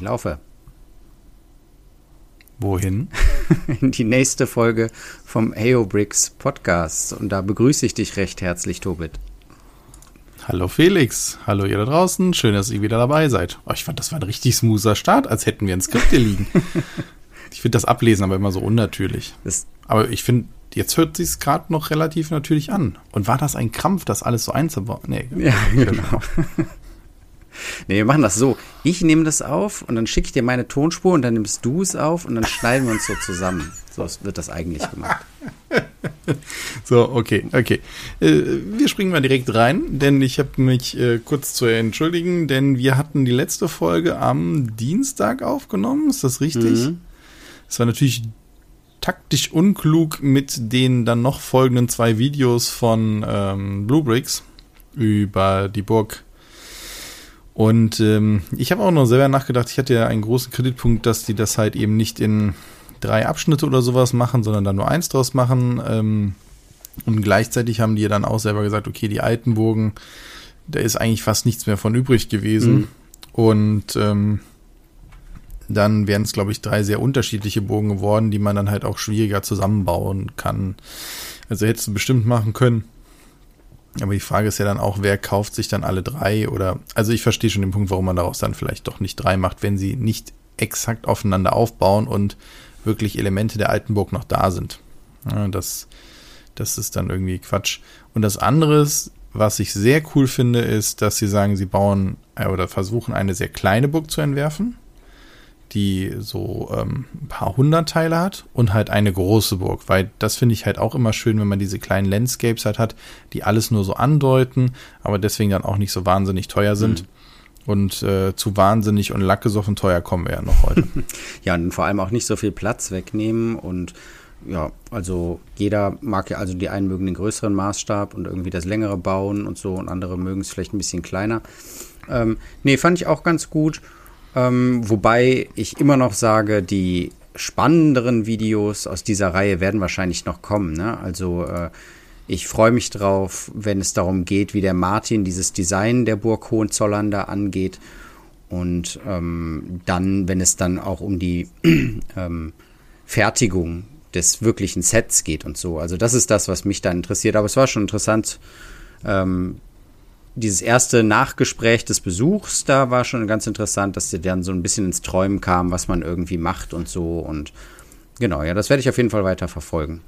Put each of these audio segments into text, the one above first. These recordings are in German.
Ich laufe. Wohin? In die nächste Folge vom Aeobricks Podcast. Und da begrüße ich dich recht herzlich, Tobit. Hallo Felix, hallo ihr da draußen, schön, dass ihr wieder dabei seid. Oh, ich fand, das war ein richtig smoother Start, als hätten wir ein Skript hier liegen. ich finde das Ablesen aber immer so unnatürlich. Das aber ich finde, jetzt hört sich es gerade noch relativ natürlich an. Und war das ein Krampf, das alles so einzubauen? Nee, ja, genau. Nee, wir machen das so. Ich nehme das auf und dann schicke ich dir meine Tonspur und dann nimmst du es auf und dann schneiden wir uns so zusammen. So wird das eigentlich gemacht. so, okay, okay. Äh, wir springen mal direkt rein, denn ich habe mich äh, kurz zu entschuldigen, denn wir hatten die letzte Folge am Dienstag aufgenommen. Ist das richtig? Mhm. Es war natürlich taktisch unklug mit den dann noch folgenden zwei Videos von ähm, Blue Bricks über die Burg und ähm, ich habe auch noch selber nachgedacht, ich hatte ja einen großen Kreditpunkt, dass die das halt eben nicht in drei Abschnitte oder sowas machen, sondern dann nur eins draus machen. Ähm, und gleichzeitig haben die ja dann auch selber gesagt, okay, die alten Burgen, da ist eigentlich fast nichts mehr von übrig gewesen. Mhm. Und ähm, dann wären es, glaube ich, drei sehr unterschiedliche Burgen geworden, die man dann halt auch schwieriger zusammenbauen kann. Also hättest du bestimmt machen können, aber die Frage ist ja dann auch, wer kauft sich dann alle drei oder, also ich verstehe schon den Punkt, warum man daraus dann vielleicht doch nicht drei macht, wenn sie nicht exakt aufeinander aufbauen und wirklich Elemente der alten Burg noch da sind. Ja, das, das ist dann irgendwie Quatsch. Und das andere, was ich sehr cool finde, ist, dass sie sagen, sie bauen äh, oder versuchen eine sehr kleine Burg zu entwerfen die so ähm, ein paar hundert Teile hat und halt eine große Burg, weil das finde ich halt auch immer schön, wenn man diese kleinen Landscapes halt hat, die alles nur so andeuten, aber deswegen dann auch nicht so wahnsinnig teuer sind. Mhm. Und äh, zu wahnsinnig und lackgesoffen teuer kommen wir ja noch heute. ja, und vor allem auch nicht so viel Platz wegnehmen und ja, also jeder mag ja, also die einen mögen den größeren Maßstab und irgendwie das längere bauen und so und andere mögen es vielleicht ein bisschen kleiner. Ähm, nee, fand ich auch ganz gut. Ähm, wobei ich immer noch sage, die spannenderen Videos aus dieser Reihe werden wahrscheinlich noch kommen. Ne? Also äh, ich freue mich drauf, wenn es darum geht, wie der Martin dieses Design der Burg Hohenzollern da angeht. Und ähm, dann, wenn es dann auch um die ähm, Fertigung des wirklichen Sets geht und so. Also das ist das, was mich dann interessiert. Aber es war schon interessant, ähm, dieses erste Nachgespräch des Besuchs, da war schon ganz interessant, dass sie dann so ein bisschen ins Träumen kam, was man irgendwie macht und so. Und genau, ja, das werde ich auf jeden Fall weiter verfolgen.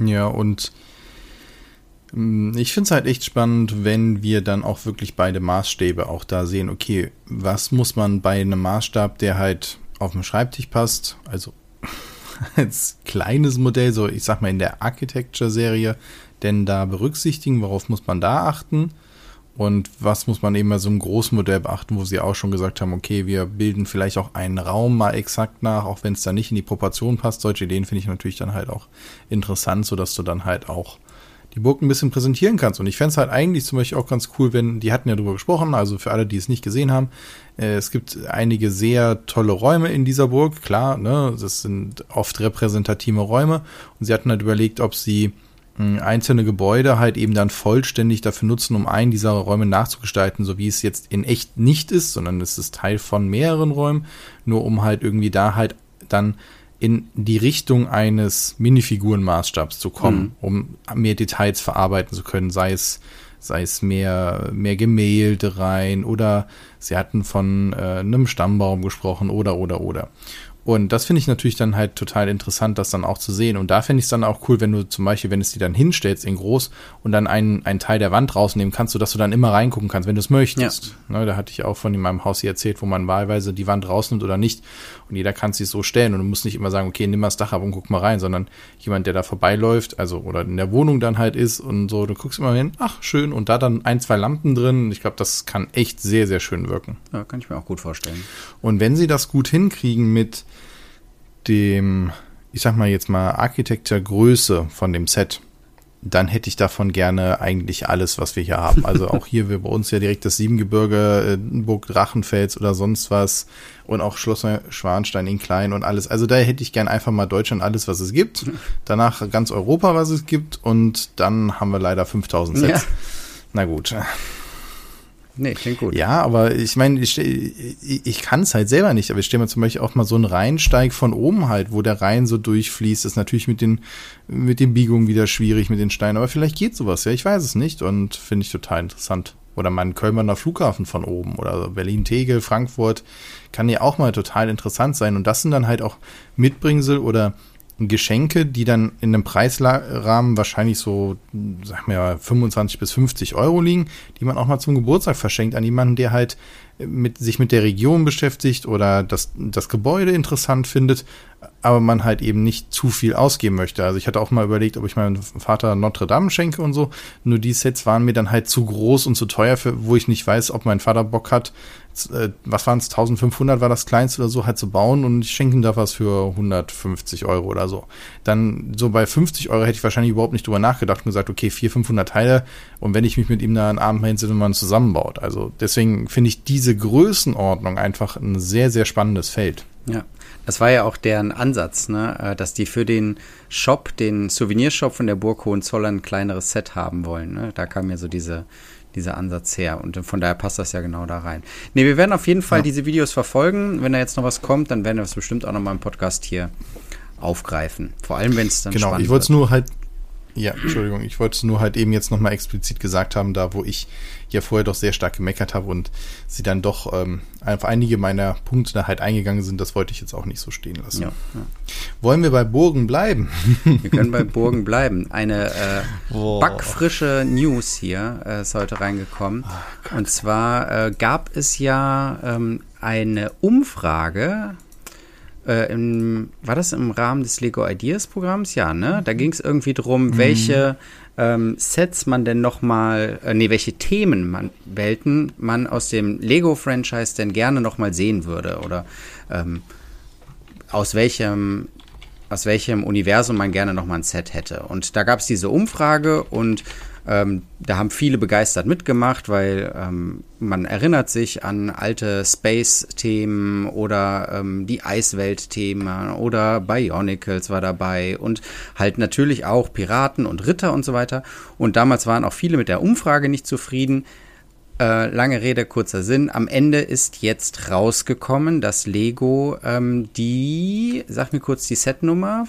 Ja, und mm, ich finde es halt echt spannend, wenn wir dann auch wirklich beide Maßstäbe auch da sehen, okay, was muss man bei einem Maßstab, der halt auf dem Schreibtisch passt, also als kleines Modell, so ich sag mal in der Architecture-Serie, denn da berücksichtigen? Worauf muss man da achten? Und was muss man eben bei so einem Großmodell beachten, wo sie auch schon gesagt haben, okay, wir bilden vielleicht auch einen Raum mal exakt nach, auch wenn es da nicht in die Proportion passt. Solche Ideen finde ich natürlich dann halt auch interessant, sodass du dann halt auch die Burg ein bisschen präsentieren kannst. Und ich fände es halt eigentlich zum Beispiel auch ganz cool, wenn, die hatten ja drüber gesprochen, also für alle, die es nicht gesehen haben, äh, es gibt einige sehr tolle Räume in dieser Burg, klar, ne, das sind oft repräsentative Räume. Und sie hatten halt überlegt, ob sie einzelne Gebäude halt eben dann vollständig dafür nutzen, um einen dieser Räume nachzugestalten, so wie es jetzt in echt nicht ist, sondern es ist Teil von mehreren Räumen, nur um halt irgendwie da halt dann in die Richtung eines Minifigurenmaßstabs zu kommen, mhm. um mehr Details verarbeiten zu können, sei es sei es mehr mehr Gemälde rein oder sie hatten von äh, einem Stammbaum gesprochen oder oder oder und das finde ich natürlich dann halt total interessant, das dann auch zu sehen. Und da finde ich es dann auch cool, wenn du zum Beispiel, wenn es die dann hinstellst in groß und dann einen, einen Teil der Wand rausnehmen kannst, sodass du dann immer reingucken kannst, wenn du es möchtest. Ja. Ne, da hatte ich auch von in meinem Haus hier erzählt, wo man wahlweise die Wand rausnimmt oder nicht. Und jeder kann sich so stellen und du musst nicht immer sagen, okay, nimm mal das Dach ab und guck mal rein, sondern jemand, der da vorbeiläuft, also oder in der Wohnung dann halt ist und so, du guckst immer hin, ach schön, und da dann ein, zwei Lampen drin. Ich glaube, das kann echt sehr, sehr schön wirken. Ja, kann ich mir auch gut vorstellen. Und wenn sie das gut hinkriegen mit dem, ich sag mal jetzt mal, Architecture-Größe von dem Set, dann hätte ich davon gerne eigentlich alles, was wir hier haben. Also auch hier wir bei uns ja direkt das Siebengebirge, äh, Burg Drachenfels oder sonst was und auch Schloss Schwanstein in klein und alles. Also da hätte ich gern einfach mal Deutschland alles, was es gibt. Danach ganz Europa, was es gibt und dann haben wir leider 5000 Sets. Ja. Na gut. Nee, klingt gut. Ja, aber ich meine, ich, ich, kann es halt selber nicht, aber ich stelle mir zum Beispiel auch mal so einen Rheinsteig von oben halt, wo der Rhein so durchfließt. Ist natürlich mit den, mit den Biegungen wieder schwierig mit den Steinen, aber vielleicht geht sowas, ja, ich weiß es nicht und finde ich total interessant. Oder mein Kölner Flughafen von oben oder Berlin-Tegel, Frankfurt kann ja auch mal total interessant sein. Und das sind dann halt auch Mitbringsel oder Geschenke, die dann in einem Preisrahmen wahrscheinlich so, sag mal, 25 bis 50 Euro liegen, die man auch mal zum Geburtstag verschenkt an jemanden, der halt mit, sich mit der Region beschäftigt oder das, das Gebäude interessant findet, aber man halt eben nicht zu viel ausgeben möchte. Also ich hatte auch mal überlegt, ob ich meinem Vater Notre Dame schenke und so. Nur die Sets waren mir dann halt zu groß und zu teuer, für, wo ich nicht weiß, ob mein Vater Bock hat, äh, was waren es, 1500 war das kleinste oder so, halt zu bauen und ich schenke ihm da was für 150 Euro oder so. Dann so bei 50 Euro hätte ich wahrscheinlich überhaupt nicht drüber nachgedacht und gesagt, okay, 400, 500 Teile und wenn ich mich mit ihm da einen Abend mal hinsetze und man zusammenbaut. Also deswegen finde ich diese Größenordnung einfach ein sehr, sehr spannendes Feld. Ja, das war ja auch deren Ansatz, ne? Äh, dass die für den Shop, den Souvenirshop von der Burg Hohenzollern ein kleineres Set haben wollen. Ne? Da kam ja so diese, dieser Ansatz her. Und von daher passt das ja genau da rein. Ne, wir werden auf jeden Fall ja. diese Videos verfolgen. Wenn da jetzt noch was kommt, dann werden wir das bestimmt auch noch mal im Podcast hier aufgreifen. Vor allem, wenn es dann genau, spannend ich wollte es nur halt ja, Entschuldigung, ich wollte es nur halt eben jetzt nochmal explizit gesagt haben, da wo ich ja vorher doch sehr stark gemeckert habe und sie dann doch ähm, auf einige meiner Punkte da halt eingegangen sind, das wollte ich jetzt auch nicht so stehen lassen. Ja, ja. Wollen wir bei Burgen bleiben? Wir können bei Burgen bleiben. Eine äh, backfrische News hier äh, ist heute reingekommen. Oh, und zwar äh, gab es ja ähm, eine Umfrage äh, im, war das im Rahmen des Lego Ideas Programms? Ja, ne? Da ging es irgendwie drum, mhm. welche ähm, Sets man denn nochmal, äh, nee, welche Themen man, Welten man aus dem Lego-Franchise denn gerne nochmal sehen würde oder ähm, aus welchem aus welchem Universum man gerne nochmal ein Set hätte. Und da gab es diese Umfrage und ähm, da haben viele begeistert mitgemacht, weil ähm, man erinnert sich an alte Space-Themen oder ähm, die Eiswelt-Themen oder Bionicles war dabei und halt natürlich auch Piraten und Ritter und so weiter. Und damals waren auch viele mit der Umfrage nicht zufrieden. Äh, lange Rede, kurzer Sinn. Am Ende ist jetzt rausgekommen, dass Lego ähm, die, sag mir kurz die Setnummer,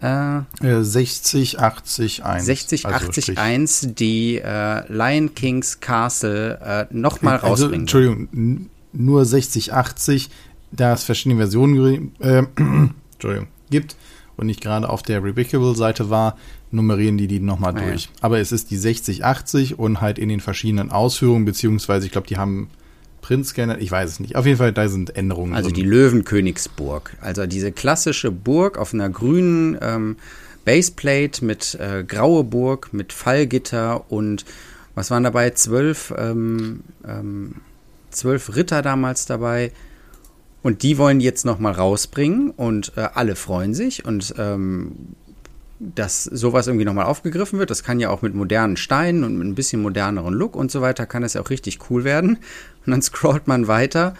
äh, 60, 80, 1. 60, also 80, 1, die äh, Lion King's Castle äh, nochmal also, rausbringen. Entschuldigung, nur 60, 80, da es verschiedene Versionen äh, gibt und nicht gerade auf der Revocable-Seite war, nummerieren die die nochmal ah, durch. Ja. Aber es ist die 60, 80 und halt in den verschiedenen Ausführungen, beziehungsweise ich glaube, die haben Prinzscanner, ich weiß es nicht. Auf jeden Fall, da sind Änderungen. Also die Löwenkönigsburg. Also diese klassische Burg auf einer grünen ähm, Baseplate mit äh, graue Burg, mit Fallgitter und was waren dabei? Zwölf, ähm, ähm, zwölf Ritter damals dabei. Und die wollen jetzt nochmal rausbringen und äh, alle freuen sich und ähm, dass sowas irgendwie nochmal aufgegriffen wird. Das kann ja auch mit modernen Steinen und mit ein bisschen moderneren Look und so weiter, kann das ja auch richtig cool werden. Und dann scrollt man weiter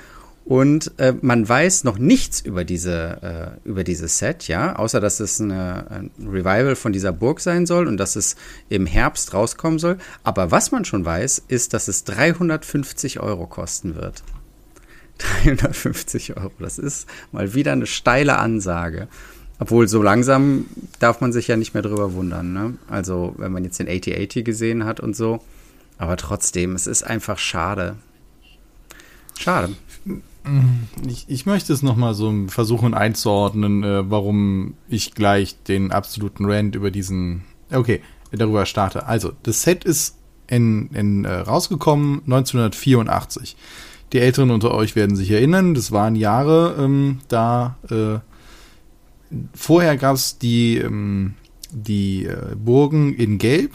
und äh, man weiß noch nichts über diese äh, über dieses Set, ja, außer dass es eine, ein Revival von dieser Burg sein soll und dass es im Herbst rauskommen soll. Aber was man schon weiß, ist, dass es 350 Euro kosten wird. 350 Euro. Das ist mal wieder eine steile Ansage. Obwohl, so langsam darf man sich ja nicht mehr drüber wundern. Ne? Also, wenn man jetzt den 8080 gesehen hat und so. Aber trotzdem, es ist einfach schade. Schade. Ich, ich möchte es nochmal so versuchen einzuordnen, äh, warum ich gleich den absoluten Rant über diesen. Okay, darüber starte. Also, das Set ist in, in, äh, rausgekommen 1984. Die Älteren unter euch werden sich erinnern, das waren Jahre, ähm, da äh, vorher gab es die, ähm, die äh, Burgen in Gelb.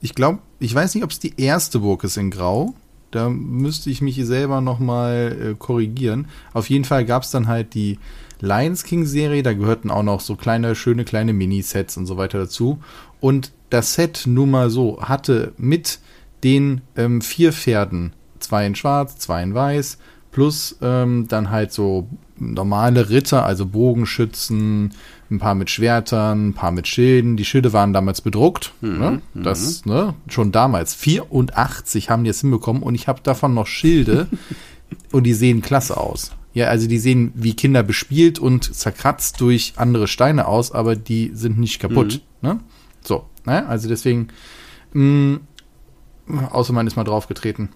Ich glaube, ich weiß nicht, ob es die erste Burg ist in Grau. Da müsste ich mich selber nochmal äh, korrigieren. Auf jeden Fall gab es dann halt die Lions King Serie. Da gehörten auch noch so kleine, schöne kleine Minisets und so weiter dazu. Und das Set nun mal so hatte mit den ähm, vier Pferden, zwei in schwarz, zwei in weiß, plus ähm, dann halt so normale Ritter, also Bogenschützen, ein paar mit Schwertern, ein paar mit Schilden. Die Schilde waren damals bedruckt. Mhm, ne? Mhm. Das, ne? Schon damals. 84 haben die es hinbekommen und ich habe davon noch Schilde und die sehen klasse aus. Ja, also die sehen wie Kinder bespielt und zerkratzt durch andere Steine aus, aber die sind nicht kaputt. Mhm. Ne? So, ne? also deswegen, mh, mm, außer man ist mal draufgetreten.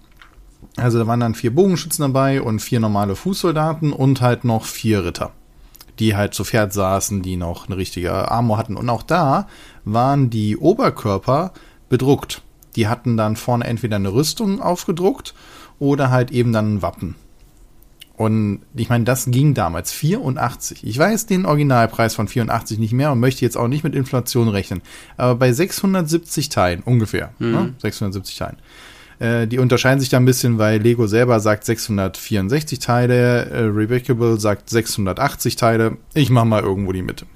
Also da waren dann vier Bogenschützen dabei und vier normale Fußsoldaten und halt noch vier Ritter, die halt zu Pferd saßen, die noch eine richtige Armor hatten. Und auch da waren die Oberkörper bedruckt. Die hatten dann vorne entweder eine Rüstung aufgedruckt oder halt eben dann ein Wappen. Und ich meine, das ging damals 84. Ich weiß den Originalpreis von 84 nicht mehr und möchte jetzt auch nicht mit Inflation rechnen. Aber bei 670 Teilen ungefähr, mhm. ne? 670 Teilen, äh, die unterscheiden sich da ein bisschen, weil Lego selber sagt 664 Teile, äh, Revocable sagt 680 Teile. Ich mache mal irgendwo die Mitte.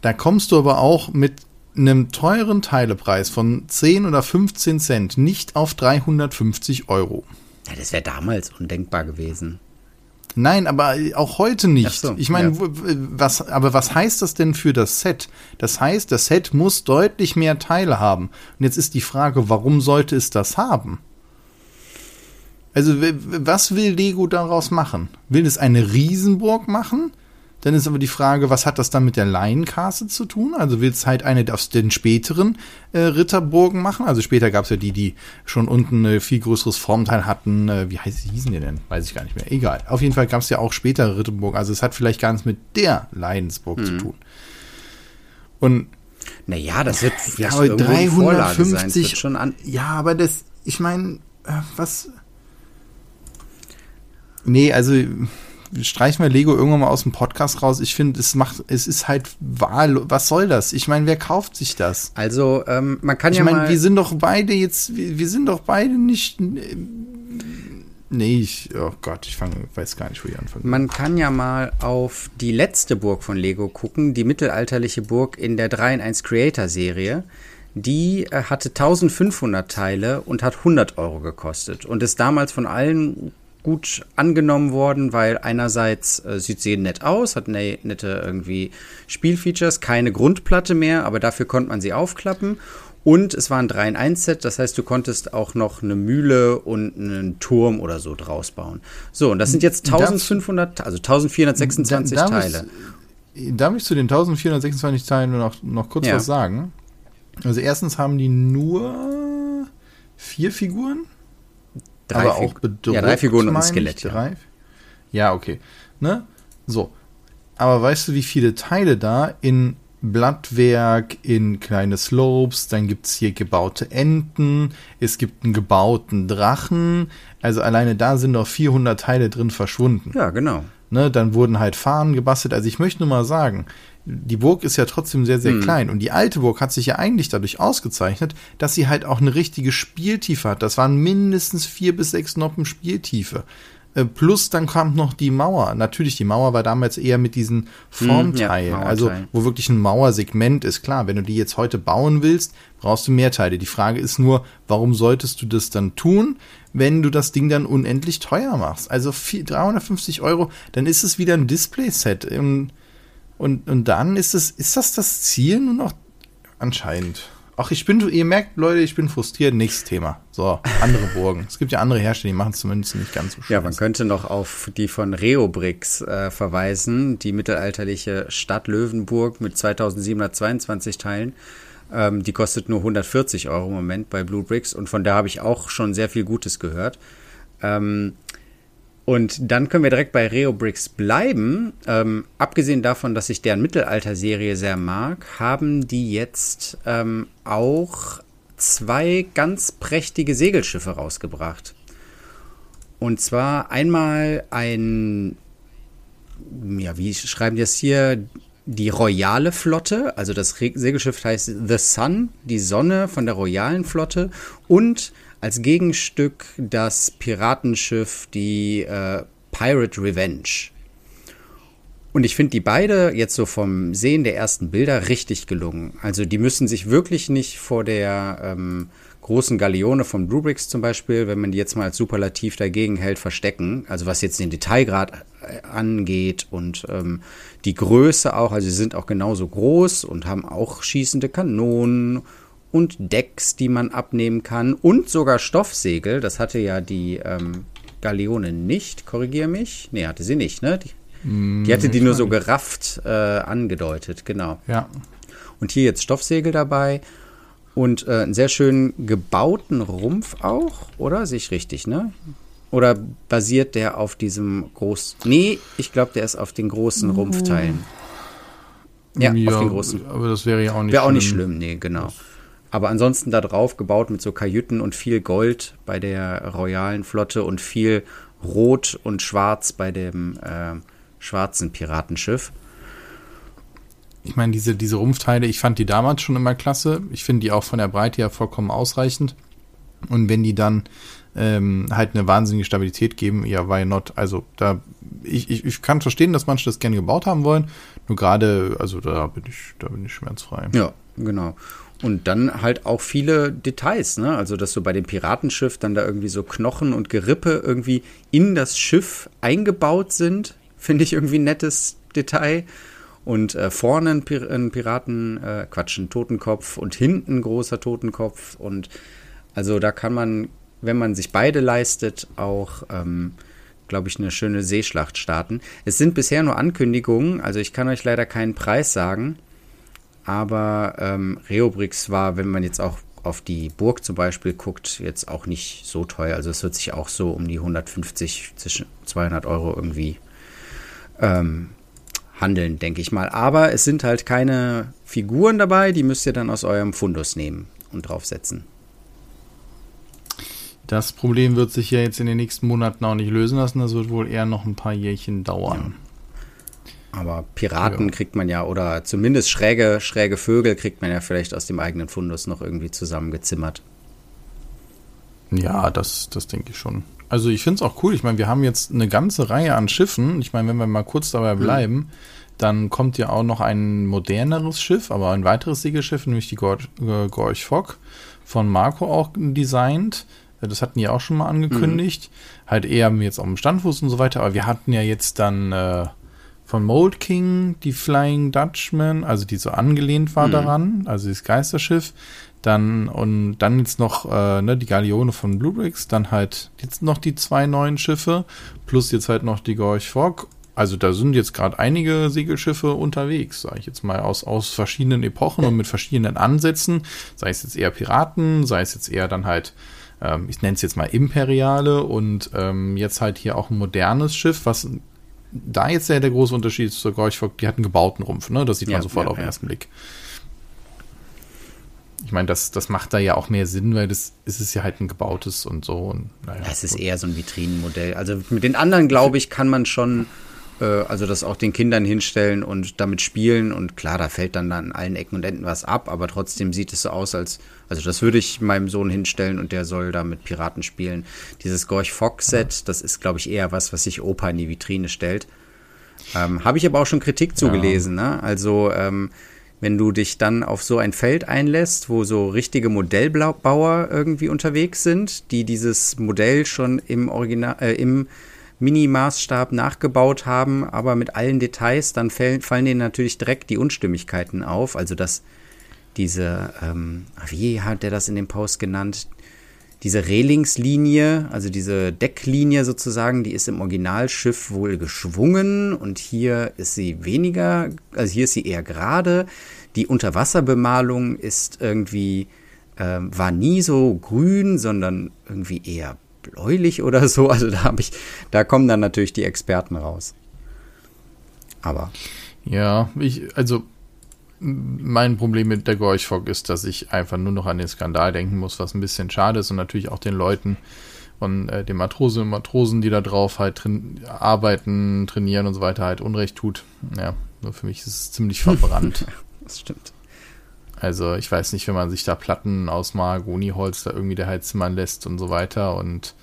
Da kommst du aber auch mit einem teuren Teilepreis von 10 oder 15 Cent nicht auf 350 Euro. Ja, das wäre damals undenkbar gewesen. Nein, aber auch heute nicht. So, ich meine, ja. was, aber was heißt das denn für das Set? Das heißt, das Set muss deutlich mehr Teile haben. Und jetzt ist die Frage, warum sollte es das haben? Also, was will Lego daraus machen? Will es eine Riesenburg machen? Dann ist aber die Frage, was hat das dann mit der Laienkasse zu tun? Also will es halt eine aus den späteren äh, Ritterburgen machen? Also später gab es ja die, die schon unten ein viel größeres Formteil hatten. Äh, wie heißt, hießen die denn? Weiß ich gar nicht mehr. Egal. Auf jeden Fall gab es ja auch spätere Ritterburgen. Also es hat vielleicht gar nichts mit der Leidensburg mhm. zu tun. Und naja, das wird ja, aber 350 sein. schon an. Ja, aber das, ich meine, äh, was? Nee, also streichen wir Lego irgendwann mal aus dem Podcast raus. Ich finde, es macht, es ist halt wahl. Was soll das? Ich meine, wer kauft sich das? Also, ähm, man kann ich ja mein, mal. Wir sind doch beide jetzt, wir, wir sind doch beide nicht. Äh, nee, ich, oh Gott, ich fange, weiß gar nicht, wo ich anfange. Man kann ja mal auf die letzte Burg von Lego gucken, die mittelalterliche Burg in der 3 in 1 Creator Serie. Die äh, hatte 1500 Teile und hat 100 Euro gekostet und ist damals von allen gut angenommen worden, weil einerseits äh, sieht sie nett aus, hat ne, nette irgendwie Spielfeatures, keine Grundplatte mehr, aber dafür konnte man sie aufklappen. Und es war ein 3 in 1 Set, das heißt, du konntest auch noch eine Mühle und einen Turm oder so draus bauen. So, und das sind jetzt 1500, also 1426 darf Teile. Ich, darf ich zu den 1426 Teilen noch, noch kurz ja. was sagen? Also erstens haben die nur vier Figuren. Drei aber auch bedruckt. Ja, drei Figuren und ein Skelett. Drei? Ja. ja, okay. Ne? So. Aber weißt du, wie viele Teile da in Blattwerk, in kleine Slopes, dann gibt es hier gebaute Enten, es gibt einen gebauten Drachen. Also alleine da sind noch 400 Teile drin verschwunden. Ja, genau. Ne, dann wurden halt Fahnen gebastelt. Also ich möchte nur mal sagen, die Burg ist ja trotzdem sehr, sehr hm. klein. Und die alte Burg hat sich ja eigentlich dadurch ausgezeichnet, dass sie halt auch eine richtige Spieltiefe hat. Das waren mindestens vier bis sechs Noppen Spieltiefe. Äh, plus dann kam noch die Mauer. Natürlich, die Mauer war damals eher mit diesen Formteilen. Hm, ja, also, wo wirklich ein Mauersegment ist. Klar, wenn du die jetzt heute bauen willst, brauchst du mehr Teile. Die Frage ist nur, warum solltest du das dann tun, wenn du das Ding dann unendlich teuer machst? Also 350 Euro, dann ist es wieder ein Display-Set. Und, und dann ist es, ist das das Ziel nur noch? Anscheinend. Ach, ich bin, ihr merkt, Leute, ich bin frustriert. Nächstes Thema. So, andere Burgen. es gibt ja andere Hersteller, die machen es zumindest nicht ganz so schön. Ja, man könnte noch auf die von Reobrix äh, verweisen, die mittelalterliche Stadt Löwenburg mit 2722 Teilen. Ähm, die kostet nur 140 Euro im Moment bei Blue Bricks und von da habe ich auch schon sehr viel Gutes gehört. Ähm, und dann können wir direkt bei Reo Bricks bleiben. Ähm, abgesehen davon, dass ich deren Mittelalter-Serie sehr mag, haben die jetzt ähm, auch zwei ganz prächtige Segelschiffe rausgebracht. Und zwar einmal ein, ja, wie schreiben die das hier? Die royale Flotte, also das Segelschiff heißt The Sun, die Sonne von der royalen Flotte und als Gegenstück das Piratenschiff, die äh, Pirate Revenge. Und ich finde die beide jetzt so vom Sehen der ersten Bilder richtig gelungen. Also die müssen sich wirklich nicht vor der ähm, großen Galeone von Rubrics zum Beispiel, wenn man die jetzt mal als Superlativ dagegen hält, verstecken. Also was jetzt den Detailgrad äh, angeht und ähm, die Größe auch. Also sie sind auch genauso groß und haben auch schießende Kanonen und Decks, die man abnehmen kann und sogar Stoffsegel. Das hatte ja die ähm, Galeone nicht. Korrigiere mich. Nee, hatte sie nicht, ne? Die, mm, die hatte die nur so gerafft äh, angedeutet, genau. Ja. Und hier jetzt Stoffsegel dabei und äh, einen sehr schön gebauten Rumpf auch, oder? Sehe ich richtig, ne? Oder basiert der auf diesem großen. Nee, ich glaube, der ist auf den großen Rumpfteilen. Ja, ja, auf den großen. Aber das wäre ja auch nicht Wäre auch nicht schlimm, nee, genau. Aber ansonsten da drauf gebaut mit so Kajüten und viel Gold bei der royalen Flotte und viel Rot und Schwarz bei dem äh, schwarzen Piratenschiff ich meine, diese, diese Rumpfteile, ich fand die damals schon immer klasse. Ich finde die auch von der Breite ja vollkommen ausreichend. Und wenn die dann ähm, halt eine wahnsinnige Stabilität geben, ja, why not? Also da, ich, ich, ich kann verstehen, dass manche das gerne gebaut haben wollen. Nur gerade, also da bin ich, da bin ich schmerzfrei. Ja, genau. Und dann halt auch viele Details, ne? Also, dass so bei dem Piratenschiff dann da irgendwie so Knochen und Gerippe irgendwie in das Schiff eingebaut sind, finde ich irgendwie ein nettes Detail. Und äh, vorne ein, Pir ein Piraten, äh, Quatsch, ein Totenkopf und hinten ein großer Totenkopf. Und also da kann man, wenn man sich beide leistet, auch, ähm, glaube ich, eine schöne Seeschlacht starten. Es sind bisher nur Ankündigungen, also ich kann euch leider keinen Preis sagen. Aber ähm, Reobrix war, wenn man jetzt auch auf die Burg zum Beispiel guckt, jetzt auch nicht so teuer. Also es wird sich auch so um die 150, zwischen 200 Euro irgendwie ähm, handeln, denke ich mal. Aber es sind halt keine Figuren dabei, die müsst ihr dann aus eurem Fundus nehmen und draufsetzen. Das Problem wird sich ja jetzt in den nächsten Monaten auch nicht lösen lassen. Das wird wohl eher noch ein paar Jährchen dauern. Ja. Aber Piraten ja. kriegt man ja, oder zumindest schräge, schräge Vögel kriegt man ja vielleicht aus dem eigenen Fundus noch irgendwie zusammengezimmert. Ja, das, das denke ich schon. Also ich finde es auch cool. Ich meine, wir haben jetzt eine ganze Reihe an Schiffen. Ich meine, wenn wir mal kurz dabei mhm. bleiben, mhm. dann kommt ja auch noch ein moderneres Schiff, aber ein weiteres Segelschiff, nämlich die Gorch, äh, Gorch Fock von Marco auch designt. Das hatten die auch schon mal angekündigt. Mhm. Halt eher jetzt auf dem Standfuß und so weiter. Aber wir hatten ja jetzt dann äh, von Mold King die Flying Dutchman, also die so angelehnt war mhm. daran, also das Geisterschiff. Dann und dann jetzt noch äh, ne, die Galeone von Bluebricks, dann halt jetzt noch die zwei neuen Schiffe, plus jetzt halt noch die Gorch Fog. Also da sind jetzt gerade einige Segelschiffe unterwegs, sage ich jetzt mal, aus, aus verschiedenen Epochen und mit verschiedenen Ansätzen. Sei es jetzt eher Piraten, sei es jetzt eher dann halt, ähm, ich nenne es jetzt mal Imperiale und ähm, jetzt halt hier auch ein modernes Schiff, was da jetzt ja der große Unterschied zur Gorch Fog, die hat einen gebauten Rumpf, ne? Das sieht man ja, sofort ja, auf den ersten Blick ich meine, das, das macht da ja auch mehr Sinn, weil das ist es ja halt ein gebautes und so. Und, naja, ja, es ist eher so ein Vitrinenmodell. Also mit den anderen, glaube ich, kann man schon, also das auch den Kindern hinstellen und damit spielen. Und klar, da fällt dann an allen Ecken und Enden was ab, aber trotzdem sieht es so aus, als, also das würde ich meinem Sohn hinstellen und der soll da mit Piraten spielen. Dieses Gorch Fox Set, ja. das ist, glaube ich, eher was, was sich Opa in die Vitrine stellt. Ähm, Habe ich aber auch schon Kritik zugelesen, ja. ne? Also, ähm, wenn du dich dann auf so ein Feld einlässt, wo so richtige Modellbauer irgendwie unterwegs sind, die dieses Modell schon im Original, äh, im Mini-Maßstab nachgebaut haben, aber mit allen Details, dann fallen, fallen denen natürlich direkt die Unstimmigkeiten auf. Also dass diese, ähm, wie hat der das in dem Post genannt? diese Relingslinie, also diese Decklinie sozusagen, die ist im Originalschiff wohl geschwungen und hier ist sie weniger, also hier ist sie eher gerade. Die Unterwasserbemalung ist irgendwie, äh, war nie so grün, sondern irgendwie eher bläulich oder so. Also da habe ich, da kommen dann natürlich die Experten raus. Aber. Ja, ich, also mein Problem mit der Gorchfog ist, dass ich einfach nur noch an den Skandal denken muss, was ein bisschen schade ist und natürlich auch den Leuten und äh, den Matrosen und Matrosen, die da drauf halt train arbeiten, trainieren und so weiter, halt Unrecht tut. Ja, nur für mich ist es ziemlich verbrannt. das stimmt. Also ich weiß nicht, wenn man sich da Platten aus Mahagoniholz da irgendwie der Heizmann lässt und so weiter und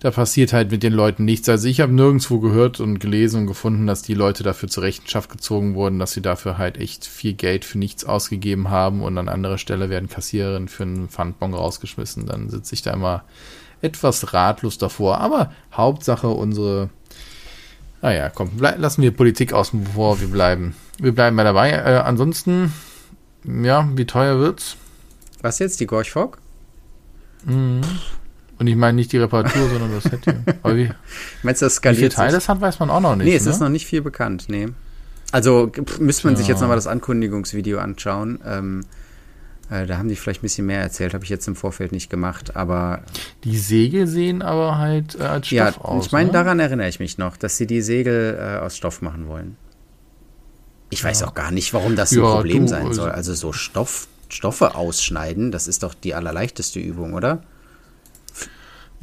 da passiert halt mit den Leuten nichts. Also ich habe nirgendwo gehört und gelesen und gefunden, dass die Leute dafür zur Rechenschaft gezogen wurden, dass sie dafür halt echt viel Geld für nichts ausgegeben haben und an anderer Stelle werden Kassiererinnen für einen Pfandbon rausgeschmissen. Dann sitze ich da immer etwas ratlos davor. Aber Hauptsache unsere, naja, komm, lassen wir Politik außen vor, wir bleiben, wir bleiben mal dabei. Äh, ansonsten, ja, wie teuer wird's? Was jetzt, die Gorch Fock? Mhm. Und ich meine nicht die Reparatur, sondern das Set hier. Meinst du, das skaliert wie viele Teile es hat, weiß man auch noch nicht. Nee, es ne? ist noch nicht viel bekannt, nee. Also müsste man sich Ja. jetzt nochmal das Ankündigungsvideo anschauen. Ähm, äh, da haben die vielleicht ein bisschen mehr erzählt, habe ich jetzt im Vorfeld nicht gemacht, aber Die Segel sehen aber halt äh, als Stoff ja, aus. ich meine, ne? daran erinnere ich mich noch, dass sie die Segel äh, aus Stoff machen wollen. Ich weiß Ja. auch gar nicht, warum das ein Ja, Problem du, sein also- soll. Also so Stoff, Stoffe ausschneiden, das ist doch die allerleichteste Übung, oder?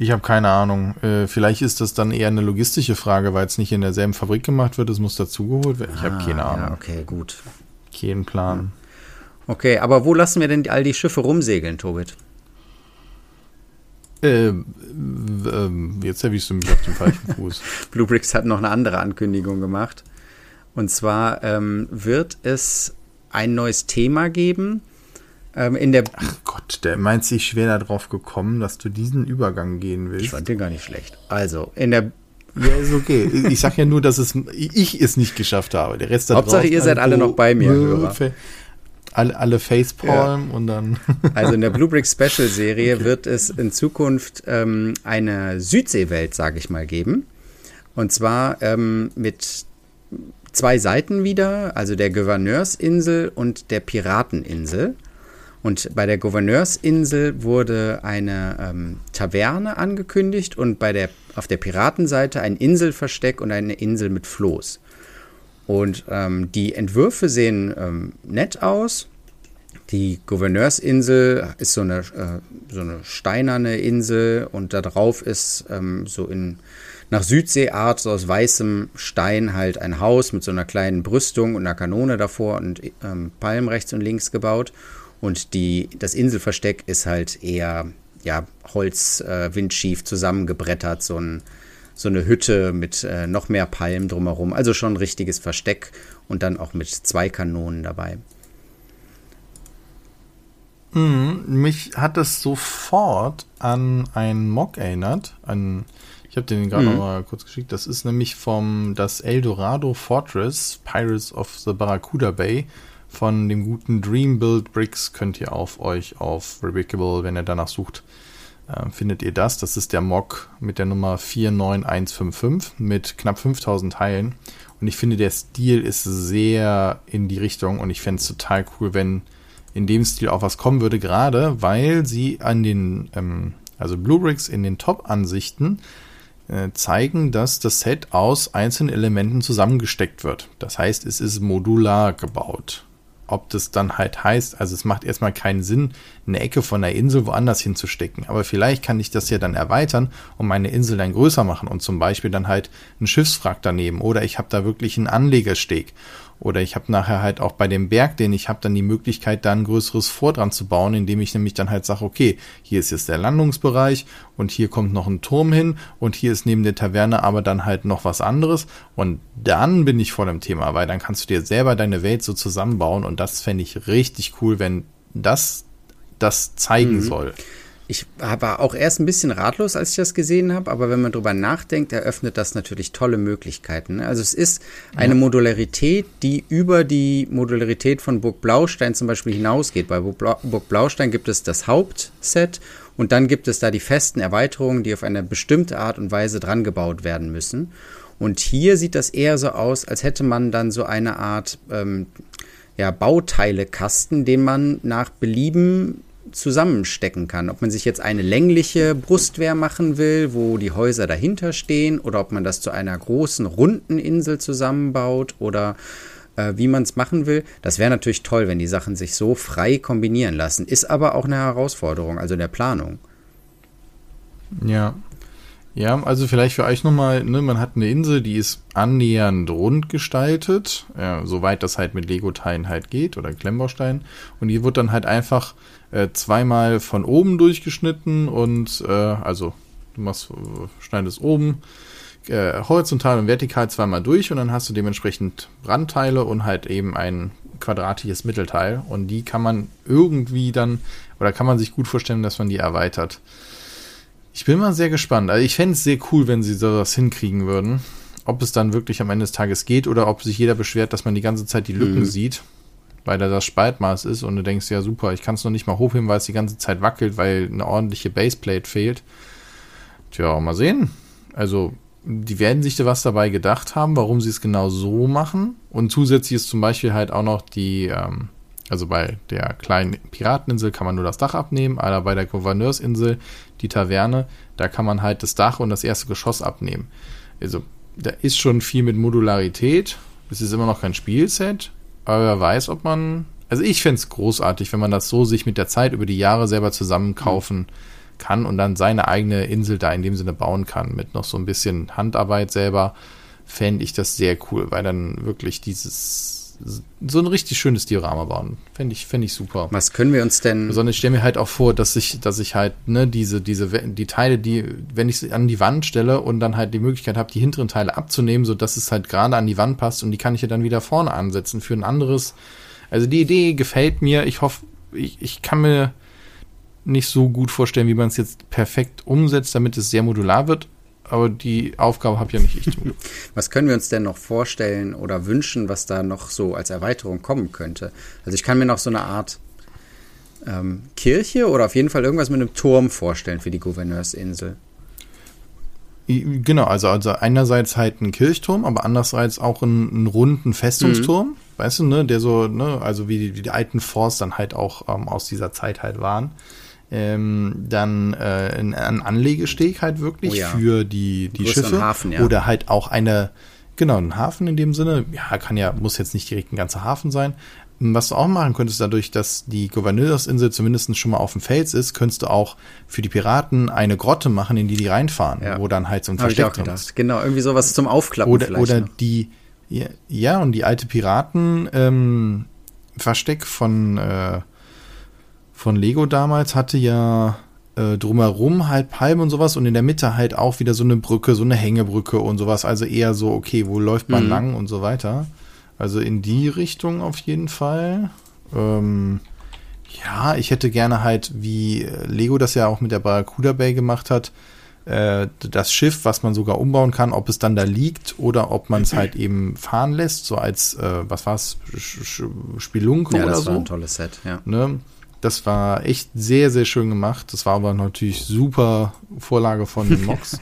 Ich habe keine Ahnung. Äh, vielleicht ist das dann eher eine logistische Frage, weil es nicht in derselben Fabrik gemacht wird. Es muss dazugeholt werden. Ich habe Ah, keine Ahnung. Ja, okay, gut. Keinen Plan. Okay, aber wo lassen wir denn all die Schiffe rumsegeln, Tobit? Ähm, ähm, jetzt erwischst du mich auf dem falschen Fuß. Bluebricks hat noch eine andere Ankündigung gemacht. Und zwar ähm, wird es ein neues Thema geben. Ähm, in der Ach Gott, der meint sich schwer darauf gekommen, dass du diesen Übergang gehen ich willst. fand den gar nicht schlecht. Also, in der Ja, ist okay. Ich sag ja nur, dass es ich es nicht geschafft habe. Der Rest da Hauptsache, ihr seid alle noch bei mir, Hörer. Alle, alle Facepalm und dann. Also in der Bluebricks Special Serie wird es in Zukunft ähm, eine Südseewelt, sage ich mal, geben. Und zwar ähm, mit zwei Seiten wieder, also der Gouverneursinsel und der Pirateninsel. Und bei der Gouverneursinsel wurde eine ähm, Taverne angekündigt und bei der, auf der Piratenseite ein Inselversteck und eine Insel mit Floß. Und ähm, die Entwürfe sehen ähm, nett aus. Die Gouverneursinsel ist so eine, äh, so eine steinerne Insel und da drauf ist ähm, so in nach Südseeart, so aus weißem Stein halt ein Haus mit so einer kleinen Brüstung und einer Kanone davor und ähm, Palmen rechts und links gebaut. Und die, das Inselversteck ist halt eher ja, Holz, äh, windschief zusammengebrettert, so, ein, so eine Hütte mit äh, noch mehr Palmen drumherum. Also schon ein richtiges Versteck und dann auch mit zwei Kanonen dabei. Mhm, mich hat es sofort an einen Mock erinnert. An, habe den gerade Mhm. noch mal kurz geschickt. Das ist nämlich vom das Eldorado Fortress Pirates of the Barracuda Bay von dem guten Dream Build Bricks. Könnt ihr auf euch auf Revocable, wenn ihr danach sucht, äh, findet ihr das. Das ist der Mock mit der Nummer 49155 mit knapp 5000 Teilen. Und ich finde, der Stil ist sehr in die Richtung und ich fände es total cool, wenn in dem Stil auch was kommen würde, gerade weil sie an den, ähm, also Bluebricks in den Top-Ansichten zeigen, dass das Set aus einzelnen Elementen zusammengesteckt wird. Das heißt, es ist modular gebaut. Ob das dann halt heißt, also es macht erstmal keinen Sinn, eine Ecke von der Insel woanders hinzustecken. Aber vielleicht kann ich das ja dann erweitern und meine Insel dann größer machen und zum Beispiel dann halt einen Schiffswrack daneben oder ich habe da wirklich einen Anlegersteg. Oder ich habe nachher halt auch bei dem Berg, den ich habe, dann die Möglichkeit, da ein größeres Fort dran zu bauen, indem ich nämlich dann halt sage, okay, hier ist jetzt der Landungsbereich und hier kommt noch ein Turm hin und hier ist neben der Taverne aber dann halt noch was anderes. Und dann bin ich vor dem Thema, weil dann kannst du dir selber deine Welt so zusammenbauen und das fände ich richtig cool, wenn das das zeigen Mhm. soll. Ich war auch erst ein bisschen ratlos, als ich das gesehen habe, aber wenn man drüber nachdenkt, eröffnet das natürlich tolle Möglichkeiten. ne? Also es ist eine Modularität, die über die Modularität von Burg Blaustein zum Beispiel hinausgeht. Bei Burg Blaustein gibt es das Hauptset und dann gibt es da die festen Erweiterungen, die auf eine bestimmte Art und Weise dran gebaut werden müssen. Und hier sieht das eher so aus, als hätte man dann so eine Art ähm, ja, Bauteilekasten, den man nach Belieben zusammenstecken kann. Ob man sich jetzt eine längliche Brustwehr machen will, wo die Häuser dahinter stehen, oder ob man das zu einer großen runden Insel zusammenbaut oder äh, wie man es machen will. Das wäre natürlich toll, wenn die Sachen sich so frei kombinieren lassen. Ist aber auch eine Herausforderung, also in der Planung. Ja. Ja, also vielleicht für euch nochmal, ne, man hat eine Insel, die ist annähernd rund gestaltet, ja, soweit das halt mit Lego-Teilen halt geht oder Klemmbausteinen. Und die wird dann halt einfach äh, zweimal von oben durchgeschnitten und äh, also Du machst, schneidest oben äh, horizontal und vertikal zweimal durch und dann hast du dementsprechend Randteile und halt eben ein quadratisches Mittelteil. Und die kann man irgendwie dann, oder kann man sich gut vorstellen, dass man die erweitert. Ich bin mal sehr gespannt. Also ich fände es sehr cool, wenn sie sowas hinkriegen würden. Ob es dann wirklich am Ende des Tages geht oder ob sich jeder beschwert, dass man die ganze Zeit die Lücken mhm. sieht, weil da das Spaltmaß ist und du denkst, ja super, ich kann es noch nicht mal hochheben, weil es die ganze Zeit wackelt, weil eine ordentliche Baseplate fehlt. Tja, mal sehen. Also die werden sich da was dabei gedacht haben, warum sie es genau so machen. Und zusätzlich ist zum Beispiel halt auch noch die, ähm, also bei der kleinen Pirateninsel kann man nur das Dach abnehmen, aber bei der Gouverneursinsel, die Taverne, da kann man halt das Dach und das erste Geschoss abnehmen. Also da ist schon viel mit Modularität. Es ist immer noch kein Spielset, aber wer weiß, ob man. Also ich fände es großartig, wenn man das so sich mit der Zeit über die Jahre selber zusammenkaufen mhm kann und dann seine eigene Insel da in dem Sinne bauen kann, mit noch so ein bisschen Handarbeit selber, fände ich das sehr cool, weil dann wirklich dieses so ein richtig schönes Diorama bauen. Fände ich, fänd ich super. Was können wir uns denn. Sondern ich stelle mir halt auch vor, dass ich, dass ich halt, ne, diese, diese, die Teile, die, wenn ich sie an die Wand stelle und dann halt die Möglichkeit habe, die hinteren Teile abzunehmen, sodass es halt gerade an die Wand passt und die kann ich ja dann wieder vorne ansetzen für ein anderes. Also die Idee gefällt mir. Ich hoffe, ich, ich kann mir, nicht so gut vorstellen, wie man es jetzt perfekt umsetzt, damit es sehr modular wird. Aber die Aufgabe habe ja nicht ich. was können wir uns denn noch vorstellen oder wünschen, was da noch so als Erweiterung kommen könnte? Also ich kann mir noch so eine Art ähm, Kirche oder auf jeden Fall irgendwas mit einem Turm vorstellen für die Gouverneursinsel. Genau, also, also einerseits halt ein Kirchturm, aber andererseits auch einen, einen runden Festungsturm, mhm. weißt du, ne, der so, ne, also wie die, wie die alten Forts dann halt auch ähm, aus dieser Zeit halt waren ähm, dann äh, ein, Anlegesteg halt wirklich oh ja. für die, die Schiffe. Hafen, ja. Oder halt auch eine, genau, ein Hafen in dem Sinne. Ja, kann ja, muss jetzt nicht direkt ein ganzer Hafen sein. Was du auch machen könntest, dadurch, dass die Gouverneursinsel zumindest schon mal auf dem Fels ist, könntest du auch für die Piraten eine Grotte machen, in die die reinfahren, ja. wo dann halt so ein Versteck drin ist. Genau, irgendwie sowas zum Aufklappen oder, vielleicht. Oder noch. die, ja, ja, und die alte Piraten ähm, Versteck von äh, von Lego damals hatte ja äh, drumherum halt Palmen und sowas und in der Mitte halt auch wieder so eine Brücke, so eine Hängebrücke und sowas. Also eher so, okay, wo läuft man mhm. lang und so weiter. Also in die Richtung auf jeden Fall. Ähm, ja, ich hätte gerne halt, wie Lego das ja auch mit der Barracuda Bay gemacht hat, äh, das Schiff, was man sogar umbauen kann, ob es dann da liegt oder ob man es halt eben fahren lässt, so als, äh, was war es, Spelunke ja, oder so. Ja, das war ein tolles Set, ja. Ne? Das war echt sehr, sehr schön gemacht. Das war aber natürlich super Vorlage von den Mox.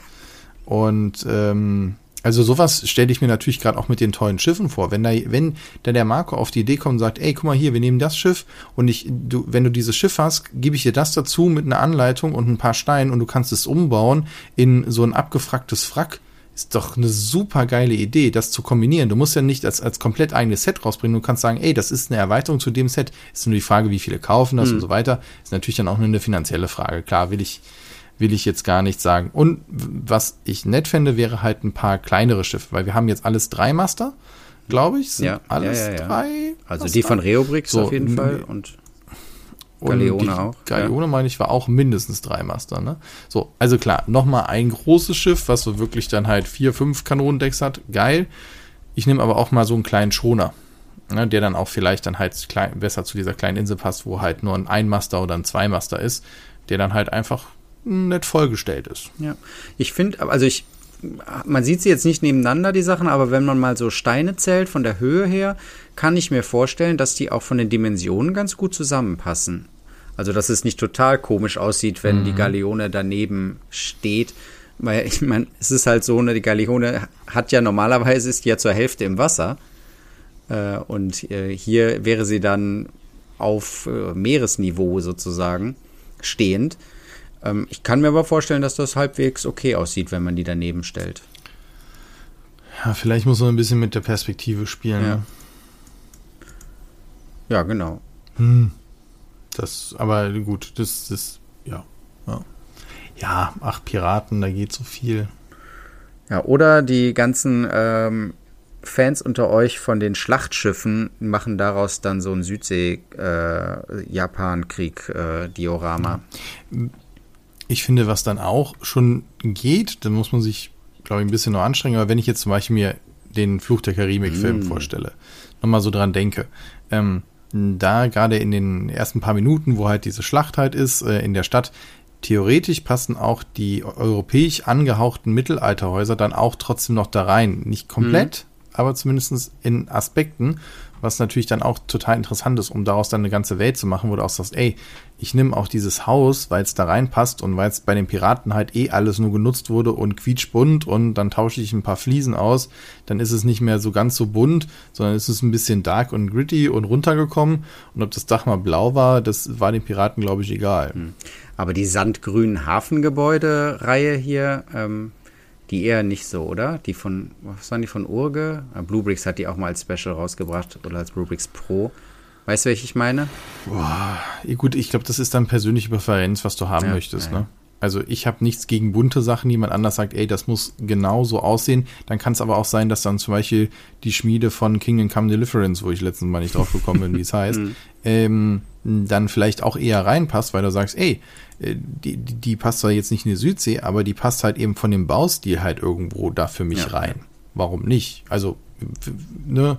Und ähm, also sowas stelle ich mir natürlich gerade auch mit den tollen Schiffen vor. Wenn da, wenn da der Marco auf die Idee kommt und sagt, ey, guck mal hier, wir nehmen das Schiff und ich, du, wenn du dieses Schiff hast, gebe ich dir das dazu mit einer Anleitung und ein paar Steinen und du kannst es umbauen in so ein abgefragtes Wrack ist doch eine super geile Idee, das zu kombinieren. Du musst ja nicht als, als komplett eigenes Set rausbringen. Du kannst sagen, ey, das ist eine Erweiterung zu dem Set. Ist nur die Frage, wie viele kaufen das mhm. und so weiter. Ist natürlich dann auch nur eine finanzielle Frage. Klar, will ich, will ich jetzt gar nicht sagen. Und was ich nett fände, wäre halt ein paar kleinere Schiffe, weil wir haben jetzt alles drei Master, glaube ich. Sind ja, alles ja, ja, drei. Also Master. die von Reobrix so, auf jeden Fall und Galeone auch. Galeone, ja. meine ich, war auch mindestens drei Master, ne? So, also klar, nochmal ein großes Schiff, was so wirklich dann halt vier, fünf Kanonendecks hat. Geil. Ich nehme aber auch mal so einen kleinen Schoner, ne, der dann auch vielleicht dann halt klein, besser zu dieser kleinen Insel passt, wo halt nur ein Einmaster oder ein Zweimaster ist, der dann halt einfach nett vollgestellt ist. Ja. Ich finde, also ich, man sieht sie jetzt nicht nebeneinander, die Sachen, aber wenn man mal so Steine zählt von der Höhe her, kann ich mir vorstellen, dass die auch von den Dimensionen ganz gut zusammenpassen. Also, dass es nicht total komisch aussieht, wenn mhm. die Galeone daneben steht. Weil, ich meine, es ist halt so, ne, die Galeone hat ja normalerweise ist die ja zur Hälfte im Wasser. Äh, und äh, hier wäre sie dann auf äh, Meeresniveau sozusagen stehend. Ähm, ich kann mir aber vorstellen, dass das halbwegs okay aussieht, wenn man die daneben stellt. Ja, vielleicht muss man ein bisschen mit der Perspektive spielen. Ja. Ne? Ja, genau. Hm. Das, aber gut, das ist, ja, ja. Ja, ach, Piraten, da geht so viel. Ja, oder die ganzen ähm, Fans unter euch von den Schlachtschiffen machen daraus dann so ein Südsee-Japan-Krieg-Diorama. Äh, ich finde, was dann auch schon geht, dann muss man sich, glaube ich, ein bisschen noch anstrengen. Aber wenn ich jetzt zum Beispiel mir den Fluch der Karibik-Film mm. vorstelle, nochmal so dran denke, ähm, da gerade in den ersten paar Minuten, wo halt diese Schlacht halt ist äh, in der Stadt, theoretisch passen auch die europäisch angehauchten Mittelalterhäuser dann auch trotzdem noch da rein. Nicht komplett, mhm. aber zumindest in Aspekten was natürlich dann auch total interessant ist, um daraus dann eine ganze Welt zu machen, wo du auch sagst, ey, ich nehme auch dieses Haus, weil es da reinpasst und weil es bei den Piraten halt eh alles nur genutzt wurde und quietschbunt und dann tausche ich ein paar Fliesen aus, dann ist es nicht mehr so ganz so bunt, sondern es ist ein bisschen dark und gritty und runtergekommen und ob das Dach mal blau war, das war den Piraten, glaube ich, egal. Hm. Aber die sandgrünen Hafengebäude-Reihe hier, ähm, die eher nicht so, oder? Die von, was waren die von Urge? Ah, Bluebricks hat die auch mal als Special rausgebracht oder als Bluebricks Pro. Weißt du, welche ich meine? Boah, gut, ich glaube, das ist dann persönliche Präferenz, was du haben ja, möchtest, ja. ne? Also ich habe nichts gegen bunte Sachen. Jemand anders sagt, ey, das muss genau so aussehen. Dann kann es aber auch sein, dass dann zum Beispiel die Schmiede von Kingdom Come Deliverance, wo ich letztens mal nicht drauf gekommen bin, wie es heißt, mhm. ähm, dann vielleicht auch eher reinpasst, weil du sagst, ey, äh, die, die, passt zwar jetzt nicht in die Südsee, aber die passt halt eben von dem Baustil halt irgendwo da für mich ja. rein. Warum nicht? Also, ne,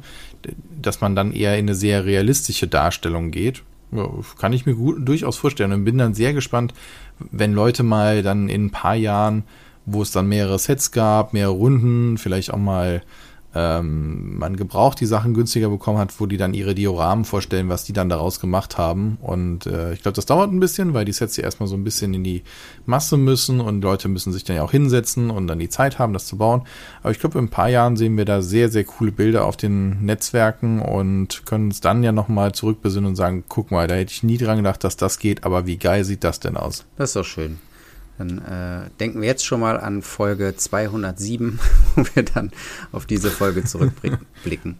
dass man dann eher in eine sehr realistische Darstellung geht, kann ich mir gut, durchaus vorstellen und bin dann sehr gespannt, wenn Leute mal dann in ein paar Jahren, wo es dann mehrere Sets gab, mehrere Runden, vielleicht auch mal ähm, man gebraucht die Sachen günstiger bekommen hat, wo die dann ihre Dioramen vorstellen, was die dann daraus gemacht haben. Und äh, ich glaube, das dauert ein bisschen, weil die Sets ja erstmal so ein bisschen in die Masse müssen und Leute müssen sich dann ja auch hinsetzen und dann die Zeit haben, das zu bauen. Aber ich glaube, in ein paar Jahren sehen wir da sehr, sehr coole Bilder auf den Netzwerken und können uns dann ja nochmal zurückbesinnen und sagen, guck mal, da hätte ich nie dran gedacht, dass das geht, aber wie geil sieht das denn aus? Das ist doch schön. Dann äh, denken wir jetzt schon mal an Folge 207, wo wir dann auf diese Folge zurückblicken.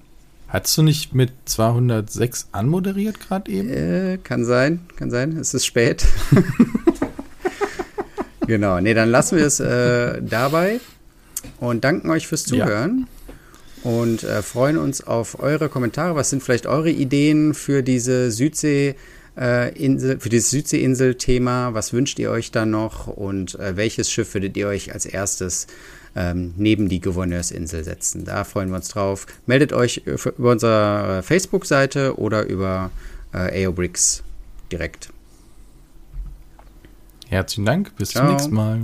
Hattest du nicht mit 206 anmoderiert gerade eben? Äh, kann sein, kann sein. Es ist spät. genau, nee, dann lassen wir es äh, dabei und danken euch fürs Zuhören. Ja. Und äh, freuen uns auf eure Kommentare. Was sind vielleicht eure Ideen für diese Südsee- äh, Insel, für dieses Südseeinsel-Thema. Was wünscht ihr euch da noch und äh, welches Schiff würdet ihr euch als erstes ähm, neben die Gouverneursinsel setzen? Da freuen wir uns drauf. Meldet euch über unsere Facebook-Seite oder über äh, AOBricks direkt. Herzlichen Dank, bis Ciao. zum nächsten Mal.